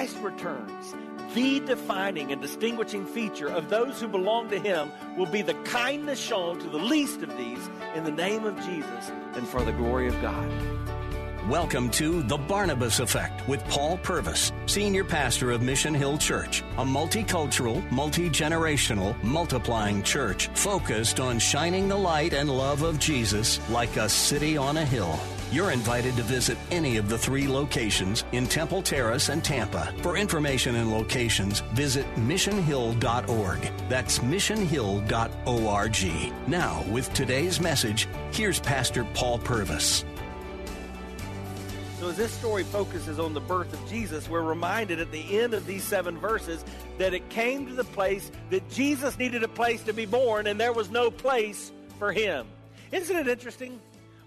Christ returns, the defining and distinguishing feature of those who belong to Him will be the kindness shown to the least of these in the name of Jesus and for the glory of God. Welcome to The Barnabas Effect with Paul Purvis, Senior Pastor of Mission Hill Church, a multicultural, multi generational, multiplying church focused on shining the light and love of Jesus like a city on a hill. You're invited to visit any of the three locations in Temple Terrace and Tampa. For information and locations, visit missionhill.org. That's missionhill.org. Now, with today's message, here's Pastor Paul Purvis. So, as this story focuses on the birth of Jesus, we're reminded at the end of these seven verses that it came to the place that Jesus needed a place to be born, and there was no place for him. Isn't it interesting?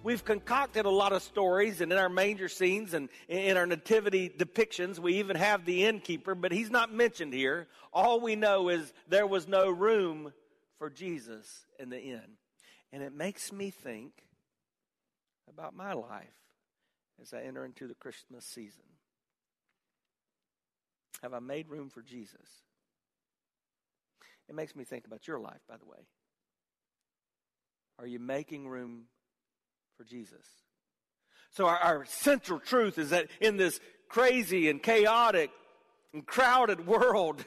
We've concocted a lot of stories, and in our manger scenes and in our nativity depictions, we even have the innkeeper, but he's not mentioned here. All we know is there was no room for Jesus in the inn. And it makes me think about my life as I enter into the Christmas season. Have I made room for Jesus? It makes me think about your life, by the way. Are you making room for Jesus. So, our, our, central truth is that in this crazy and chaotic and crowded world,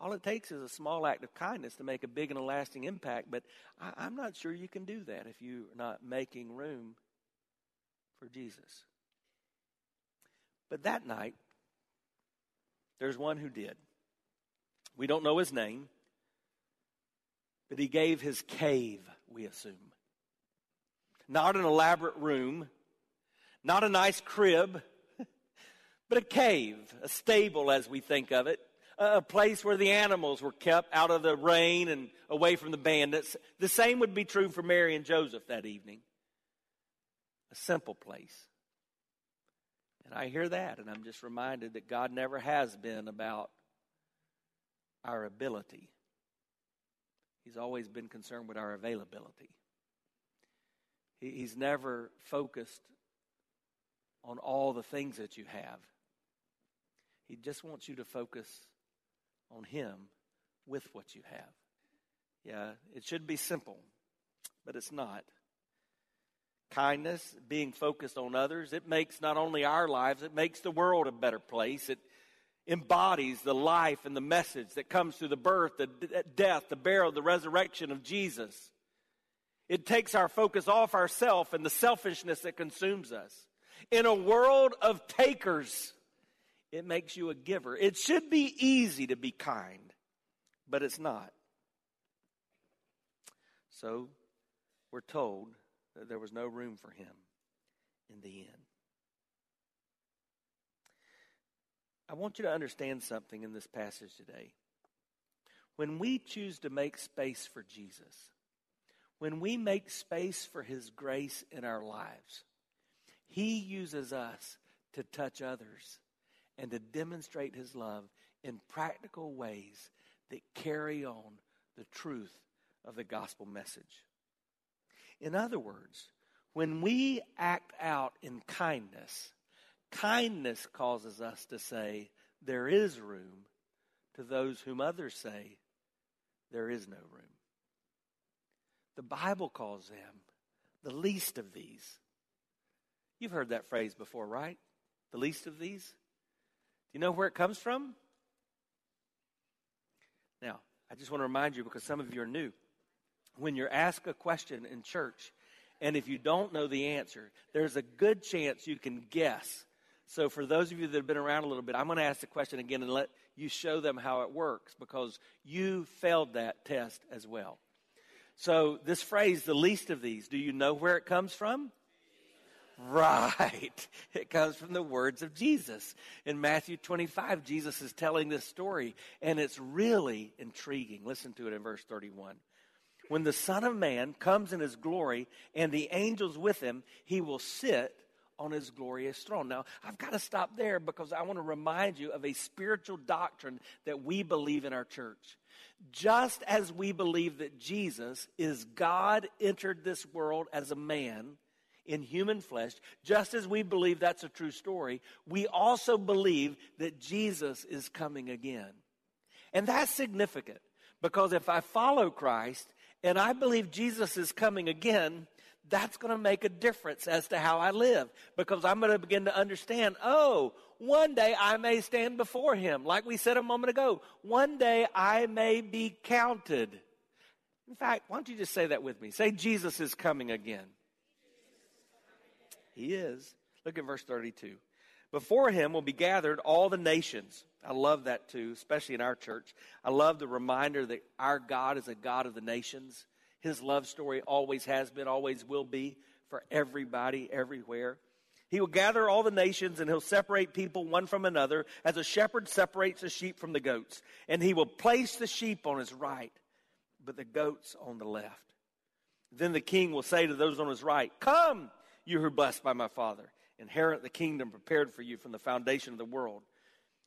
all it takes is a small act of kindness to make a big and a lasting impact. But I, I'm not sure you can do that if you're not making room for Jesus. But that night, there's one who did. We don't know his name, but he gave his cave, we assume not an elaborate room, not a nice crib, but a cave, a stable as we think of it, a place where the animals were kept out of the rain and away from the bandits. The same would be true for Mary and Joseph that evening. A simple place. And I hear that, and I'm just reminded that God never has been about our ability. He's always been concerned with our availability. He's never focused on all the things that you have. He just wants you to focus on Him with what you have. Yeah, it should be simple, but it's not. Kindness, being focused on others, it makes not only our lives, it makes the world a better place. It embodies the life and the message that comes through the birth, the death, the burial, the resurrection of Jesus. It takes our focus off ourself and the selfishness that consumes us. In a world of takers, it makes you a giver. It should be easy to be kind, but it's not. So we're told that there was no room for him in the end. I want you to understand something in this passage today. When we choose to make space for Jesus, when we make space for His grace in our lives, He uses us to touch others and to demonstrate His love in practical ways that carry on the truth of the gospel message. In other words, when we act out in kindness, kindness causes us to say, There is room to those whom others say, There is no room. The Bible calls them the least of these. You've heard that phrase before, right? The least of these? Do you know where it comes from? Now, I just want to remind you because some of you are new. When you're asked a question in church, and if you don't know the answer, there's a good chance you can guess. So, for those of you that have been around a little bit, I'm going to ask the question again and let you show them how it works because you failed that test as well. So, this phrase, the least of these, do you know where it comes from? Right. It comes from the words of Jesus. In Matthew 25, Jesus is telling this story, and it's really intriguing. Listen to it in verse 31. When the Son of Man comes in his glory and the angels with him, he will sit on his glorious throne. Now, I've got to stop there because I want to remind you of a spiritual doctrine that we believe in our church. Just as we believe that Jesus is God entered this world as a man in human flesh, just as we believe that's a true story, we also believe that Jesus is coming again. And that's significant because if I follow Christ and I believe Jesus is coming again, that's going to make a difference as to how I live because I'm going to begin to understand, oh, one day I may stand before him. Like we said a moment ago, one day I may be counted. In fact, why don't you just say that with me? Say, Jesus is coming again. He is. Look at verse 32. Before him will be gathered all the nations. I love that too, especially in our church. I love the reminder that our God is a God of the nations. His love story always has been, always will be for everybody, everywhere. He will gather all the nations and he'll separate people one from another as a shepherd separates the sheep from the goats. And he will place the sheep on his right, but the goats on the left. Then the king will say to those on his right, Come! you who are blessed by my Father. Inherit the kingdom prepared for you from the foundation of the world.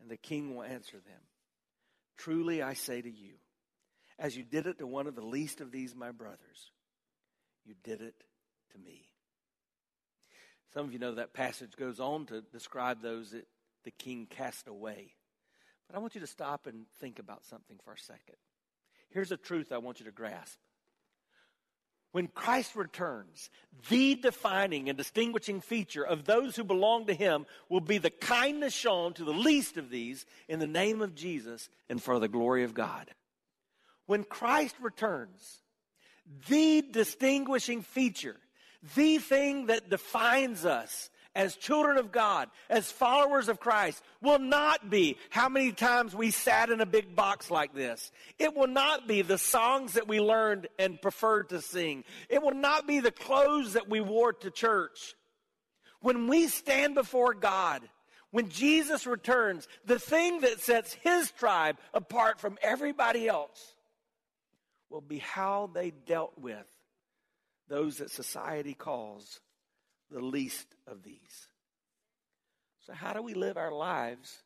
And the king will answer them Truly I say to you, as you did it to one of the least of these my brothers, you did it to me. Some of you know that passage goes on to describe those that the king cast away. But I want you to stop and think about something for a second. Here's a truth I want you to grasp when Christ returns, the defining and distinguishing feature of those who belong to him will be the kindness shown to the least of these in the name of Jesus and for the glory of God. When Christ returns, the distinguishing feature, the thing that defines us as children of God, as followers of Christ, will not be how many times we sat in a big box like this. It will not be the songs that we learned and preferred to sing. It will not be the clothes that we wore to church. When we stand before God, when Jesus returns, the thing that sets his tribe apart from everybody else will be how they dealt with those that society calls the least of these. So, how do we live our lives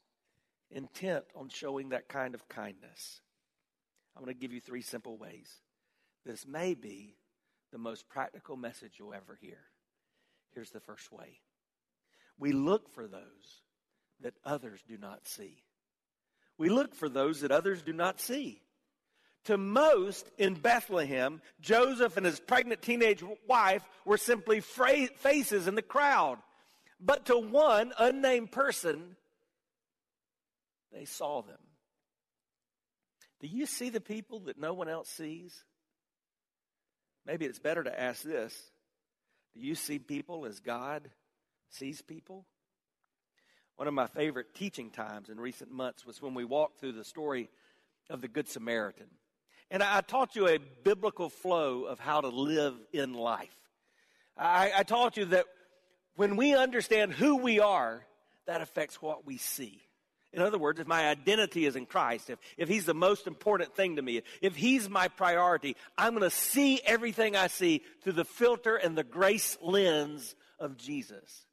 intent on showing that kind of kindness? I'm going to give you three simple ways. This may be the most practical message you'll ever hear. Here's the first way we look for those that others do not see. We look for those that others do not see. To most in Bethlehem, Joseph and his pregnant teenage wife were simply fra- faces in the crowd. But to one unnamed person, they saw them. Do you see the people that no one else sees? Maybe it's better to ask this Do you see people as God sees people? One of my favorite teaching times in recent months was when we walked through the story of the Good Samaritan. And I taught you a biblical flow of how to live in life. I, I taught you that when we understand who we are, that affects what we see. In other words, if my identity is in Christ, if, if He's the most important thing to me, if He's my priority, I'm going to see everything I see through the filter and the grace lens of Jesus.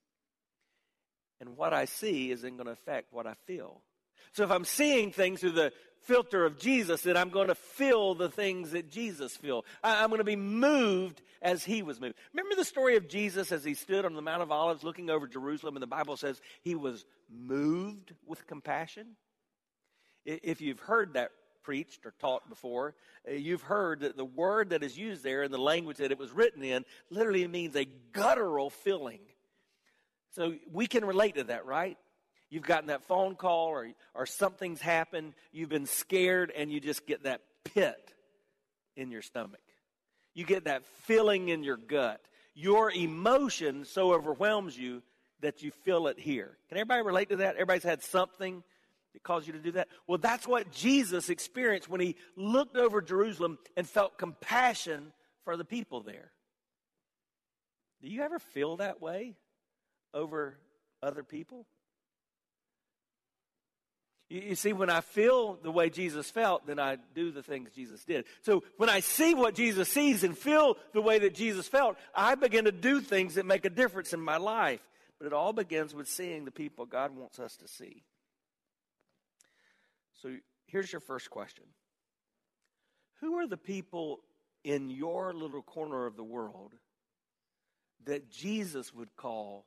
And what I see isn't going to affect what I feel. So if I'm seeing things through the filter of Jesus that I'm going to feel the things that Jesus feel. I'm going to be moved as he was moved. Remember the story of Jesus as he stood on the Mount of Olives looking over Jerusalem and the Bible says he was moved with compassion? If you've heard that preached or taught before, uh, you've heard that the word that is used there and the language that it was written in literally means a guttural feeling. So we can relate to that, right? You've gotten that phone call or, or something's happened, you've been scared, and you just get that pit in your stomach. You get that feeling in your gut. Your emotion so overwhelms you that you feel it here. Can everybody relate to that? Everybody's had something that caused you to do that? Well, that's what Jesus experienced when he looked over Jerusalem and felt compassion for the people there. Do you ever feel that way over other people? You, see, when I feel the way Jesus felt, then I do the things Jesus did. So when I see what Jesus sees and feel the way that Jesus felt, I begin to do things that make a difference in my life. But it all begins with seeing the people God wants us to see. So here's your first question Who are the people in your little corner of the world that Jesus would call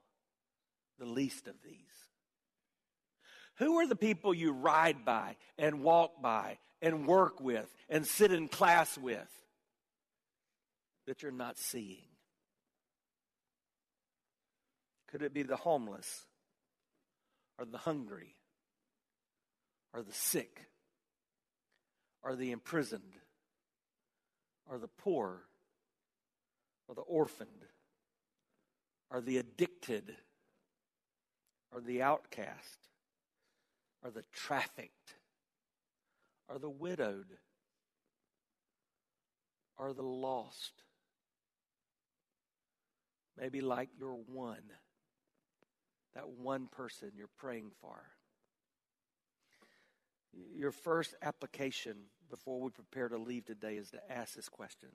the least of these? Who are the people you ride by and walk by and work with and sit in class with that you're not seeing? Could it be the homeless or the hungry or the sick or the imprisoned or the poor or the orphaned or the addicted or the outcast are the trafficked, are the widowed, are the lost. Maybe like your one, that one person you're praying for. Your first application before we prepare to leave today is to ask this question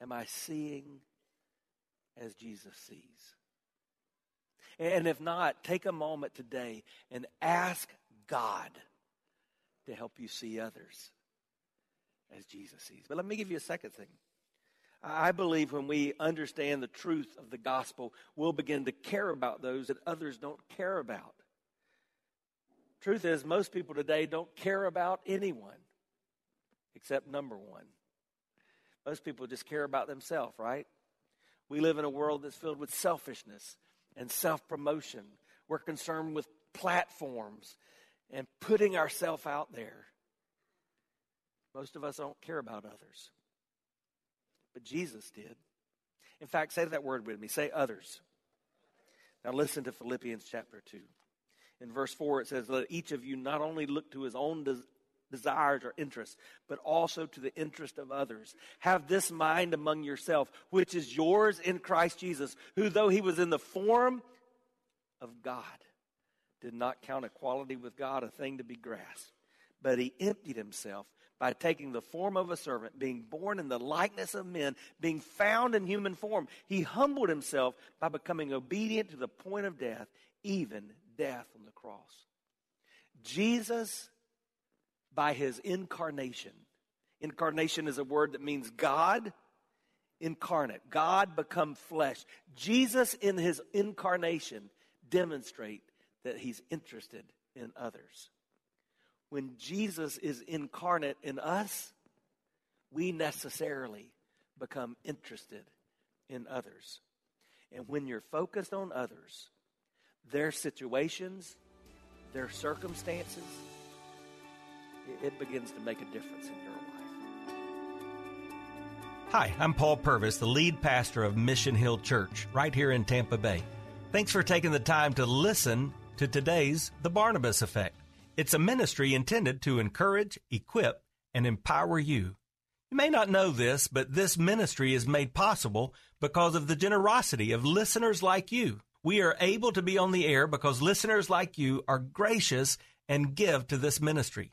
Am I seeing as Jesus sees? And if not, take a moment today and ask God to help you see others as Jesus sees. But let me give you a second thing. I believe when we understand the truth of the gospel, we'll begin to care about those that others don't care about. Truth is, most people today don't care about anyone except number one. Most people just care about themselves, right? We live in a world that's filled with selfishness and self promotion. We're concerned with platforms and putting ourselves out there. Most of us don't care about others, but Jesus did. In fact, say that word with me say others. Now, listen to Philippians chapter 2. In verse 4, it says, Let each of you not only look to his own desires or interests, but also to the interest of others. Have this mind among yourself, which is yours in Christ Jesus, who, though he was in the form of God, did not count equality with God a thing to be grasped, but he emptied himself by taking the form of a servant, being born in the likeness of men, being found in human form. He humbled himself by becoming obedient to the point of death, even death on the cross. Jesus by his incarnation. Incarnation is a word that means God incarnate, God become flesh. Jesus in his incarnation demonstrate that he's interested in others. When Jesus is incarnate in us, we necessarily become interested in others. And when you're focused on others, their situations, their circumstances, it begins to make a difference in your life. Hi, I'm Paul Purvis, the lead pastor of Mission Hill Church, right here in Tampa Bay. Thanks for taking the time to listen to today's The Barnabas Effect. It's a ministry intended to encourage, equip, and empower you. You may not know this, but this ministry is made possible because of the generosity of listeners like you. We are able to be on the air because listeners like you are gracious and give to this ministry.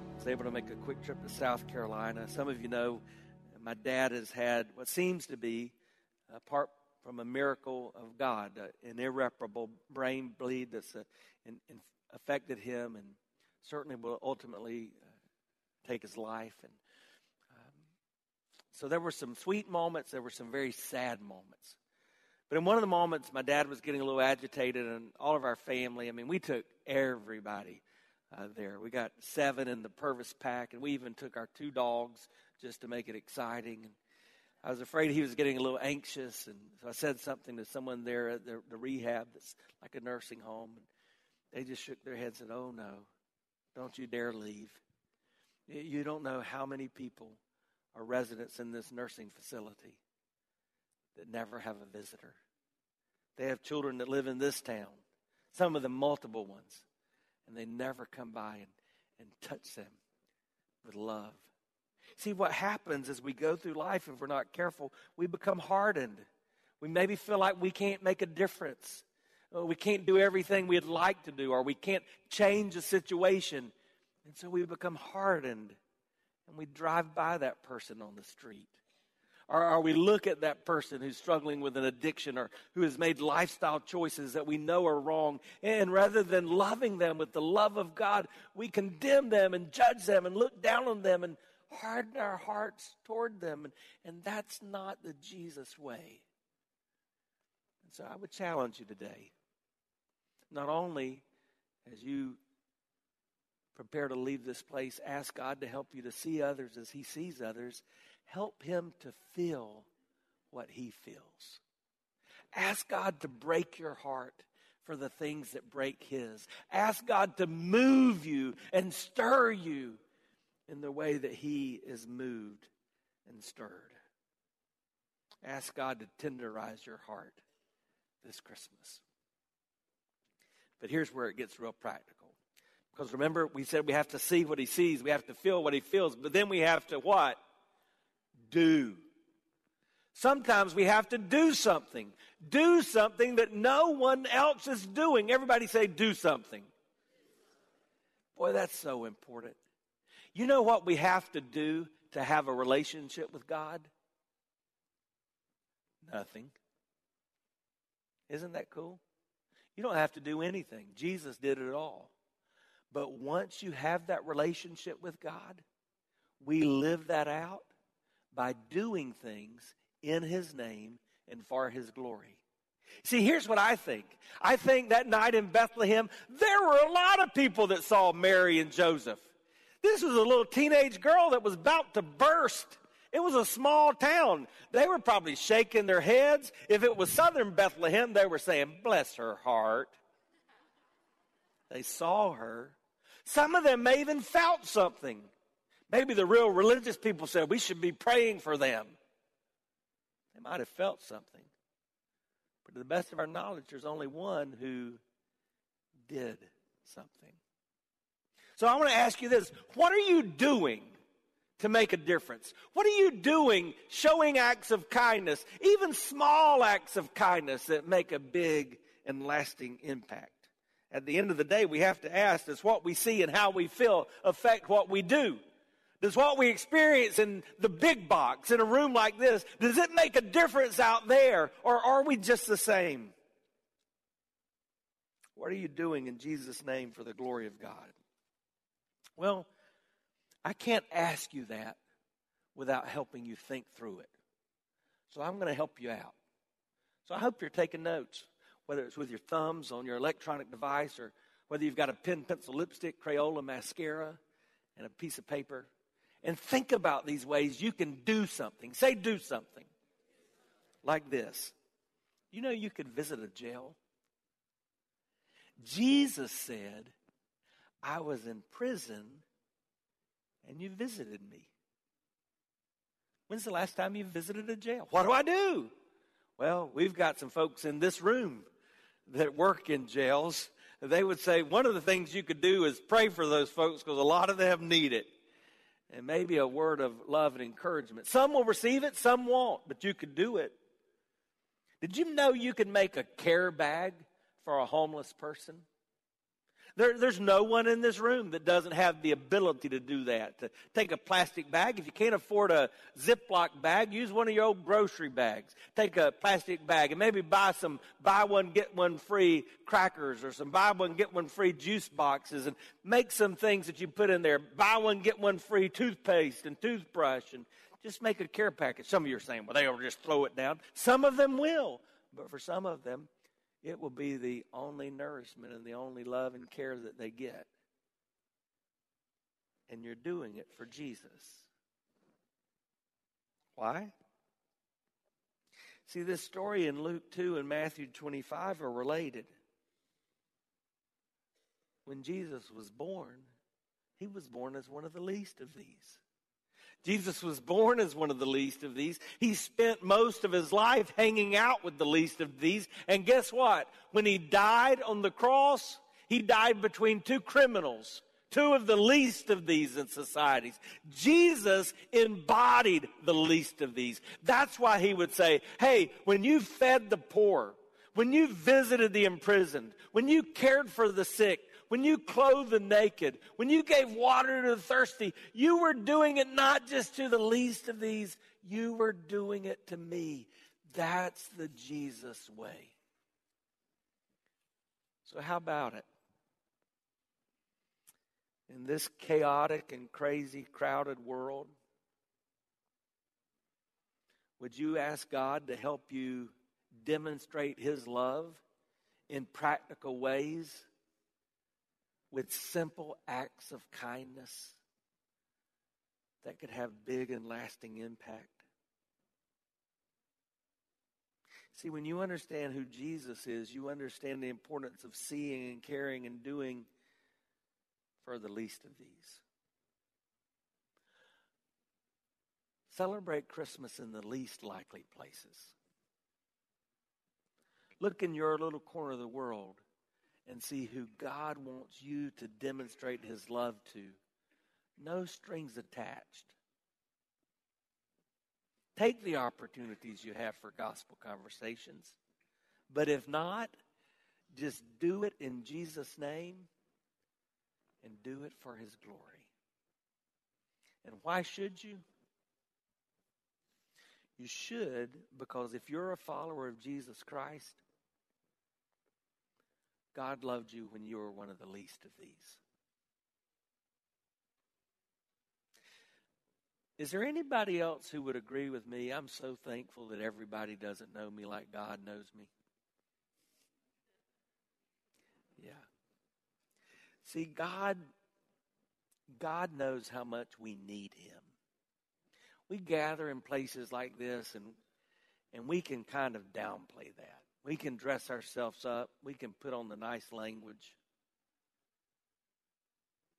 was able to make a quick trip to South Carolina. Some of you know my dad has had what seems to be, apart from a miracle of God, an irreparable brain bleed that's uh, affected him and certainly will ultimately uh, take his life. And um, so there were some sweet moments, there were some very sad moments. But in one of the moments, my dad was getting a little agitated, and all of our family, I mean, we took everybody uh, there. We got seven in the Purvis pack, and we even took our two dogs just to make it exciting. And I was afraid he was getting a little anxious, and so I said something to someone there at the, the rehab that's like a nursing home. And they just shook their heads and said, Oh, no, don't you dare leave. You don't know how many people are residents in this nursing facility that never have a visitor. They have children that live in this town, some of them multiple ones, and they never come by and, and touch them with love. See, what happens as we go through life, if we're not careful, we become hardened. We maybe feel like we can't make a difference. Uh, we can't do everything we'd like to do, or we can't change a situation. And so we become hardened and we drive by that person on the street. Or, or we look at that person who's struggling with an addiction or who has made lifestyle choices that we know are wrong. And rather than loving them with the love of God, we condemn them and judge them and look down on them and harden our hearts toward them. And, and that's not the Jesus way. And so I would challenge you today not only as you prepare to leave this place, ask God to help you to see others as He sees others, help Him to feel what He feels. Ask God to break your heart for the things that break His. Ask God to move you and stir you in the way that He is moved and stirred. Ask God to tenderize your heart this Christmas. But here's where it gets real practical. Because remember, we said we have to see what he sees, we have to feel what he feels, but then we have to what? Do. Sometimes we have to do something. Do something that no one else is doing. Everybody say, do something. Boy, that's so important. You know what we have to do to have a relationship with God? Nothing. Isn't that cool? You don't have to do anything. Jesus did it all. But once you have that relationship with God, we live that out by doing things in His name and for His glory. See, here's what I think. I think that night in Bethlehem, there were a lot of people that saw Mary and Joseph. This was a little teenage girl that was about to burst. It was a small town. They were probably shaking their heads. If it was southern Bethlehem, they were saying, Bless her heart. They saw her. Some of them may even felt something. Maybe the real religious people said, We should be praying for them. They might have felt something. But to the best of our knowledge, there's only one who did something. So I want to ask you this what are you doing to make a difference? What are you doing showing acts of kindness, even small acts of kindness that make a big and lasting impact? At the end of the day, we have to ask does what we see and how we feel affect what we do? Does what we experience in the big box in a room like this, does it make a difference out there or are we just the same? What are you doing in Jesus' name for the glory of God? Well, I can't ask you that without helping you think through it. So I'm going to help you out. So I hope you're taking notes, whether it's with your thumbs on your electronic device or whether you've got a pen, pencil, lipstick, Crayola, mascara, and a piece of paper. And think about these ways you can do something. Say, do something. Like this. You know, you could visit a jail. Jesus said, I was in prison and you visited me. When's the last time you visited a jail? What do I do? Well, we've got some folks in this room that work in jails. They would say one of the things you could do is pray for those folks because a lot of them need it. And maybe a word of love and encouragement. Some will receive it, some won't, but you could do it. Did you know you can make a care bag for a homeless person? There, there's no one in this room that doesn't have the ability to do that. To take a plastic bag. If you can't afford a Ziploc bag, use one of your old grocery bags. Take a plastic bag and maybe buy some buy one, get one free crackers or some buy one, get one free juice boxes and make some things that you put in there. Buy one, get one free toothpaste and toothbrush and just make a care package. Some of you are saying, well, they'll just throw it down. Some of them will. But for some of them, it will be the only nourishment and the only love and care that they get. And you're doing it for Jesus. Why? See, this story in Luke 2 and Matthew 25 are related. When Jesus was born, he was born as one of the least of these. Jesus was born as one of the least of these. He spent most of his life hanging out with the least of these. And guess what? When he died on the cross, he died between two criminals, two of the least of these in societies. Jesus embodied the least of these. That's why he would say, Hey, when you fed the poor, when you visited the imprisoned, when you cared for the sick, when you clothed the naked, when you gave water to the thirsty, you were doing it not just to the least of these, you were doing it to me. That's the Jesus way. So, how about it? In this chaotic and crazy, crowded world, would you ask God to help you demonstrate His love in practical ways? With simple acts of kindness that could have big and lasting impact. See, when you understand who Jesus is, you understand the importance of seeing and caring and doing for the least of these. Celebrate Christmas in the least likely places. Look in your little corner of the world and see who God wants you to demonstrate his love to. No strings attached. Take the opportunities you have for gospel conversations. But if not, just do it in Jesus' name and do it for his glory. And why should you? You should because if you're a follower of Jesus Christ, God loved you when you were one of the least of these. Is there anybody else who would agree with me? I'm so thankful that everybody doesn't know me like God knows me. Yeah. See, God God knows how much we need him. We gather in places like this and and we can kind of downplay that. We can dress ourselves up. We can put on the nice language.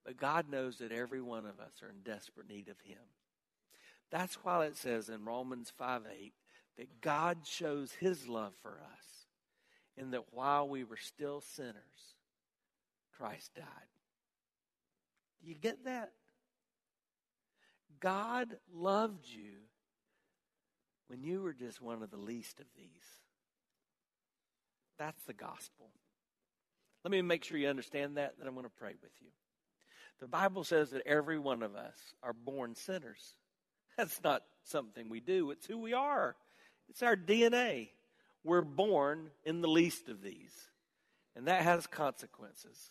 But God knows that every one of us are in desperate need of Him. That's why it says in Romans 5 8 that God shows His love for us, and that while we were still sinners, Christ died. Do you get that? God loved you when you were just one of the least of these. That's the gospel. Let me make sure you understand that, then I'm going to pray with you. The Bible says that every one of us are born sinners. That's not something we do, it's who we are. It's our DNA. We're born in the least of these, and that has consequences.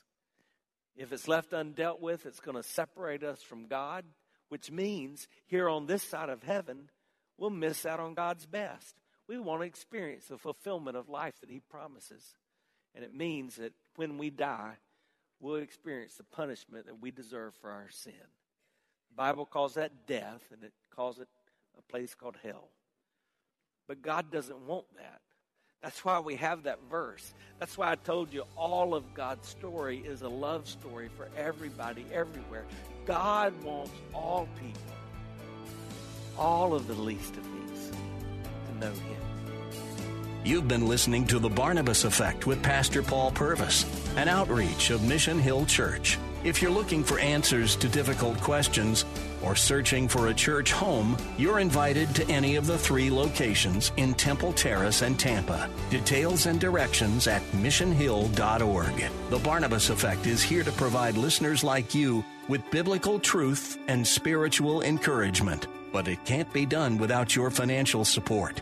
If it's left undealt with, it's going to separate us from God, which means here on this side of heaven, we'll miss out on God's best. We want to experience the fulfillment of life that He promises. And it means that when we die, we'll experience the punishment that we deserve for our sin. The Bible calls that death, and it calls it a place called hell. But God doesn't want that. That's why we have that verse. That's why I told you all of God's story is a love story for everybody, everywhere. God wants all people, all of the least of know Him. You've been listening to The Barnabas Effect with Pastor Paul Purvis, an outreach of Mission Hill Church. If you're looking for answers to difficult questions, or searching for a church home, you're invited to any of the three locations in Temple Terrace and Tampa. Details and directions at missionhill.org. The Barnabas Effect is here to provide listeners like you with biblical truth and spiritual encouragement. But it can't be done without your financial support.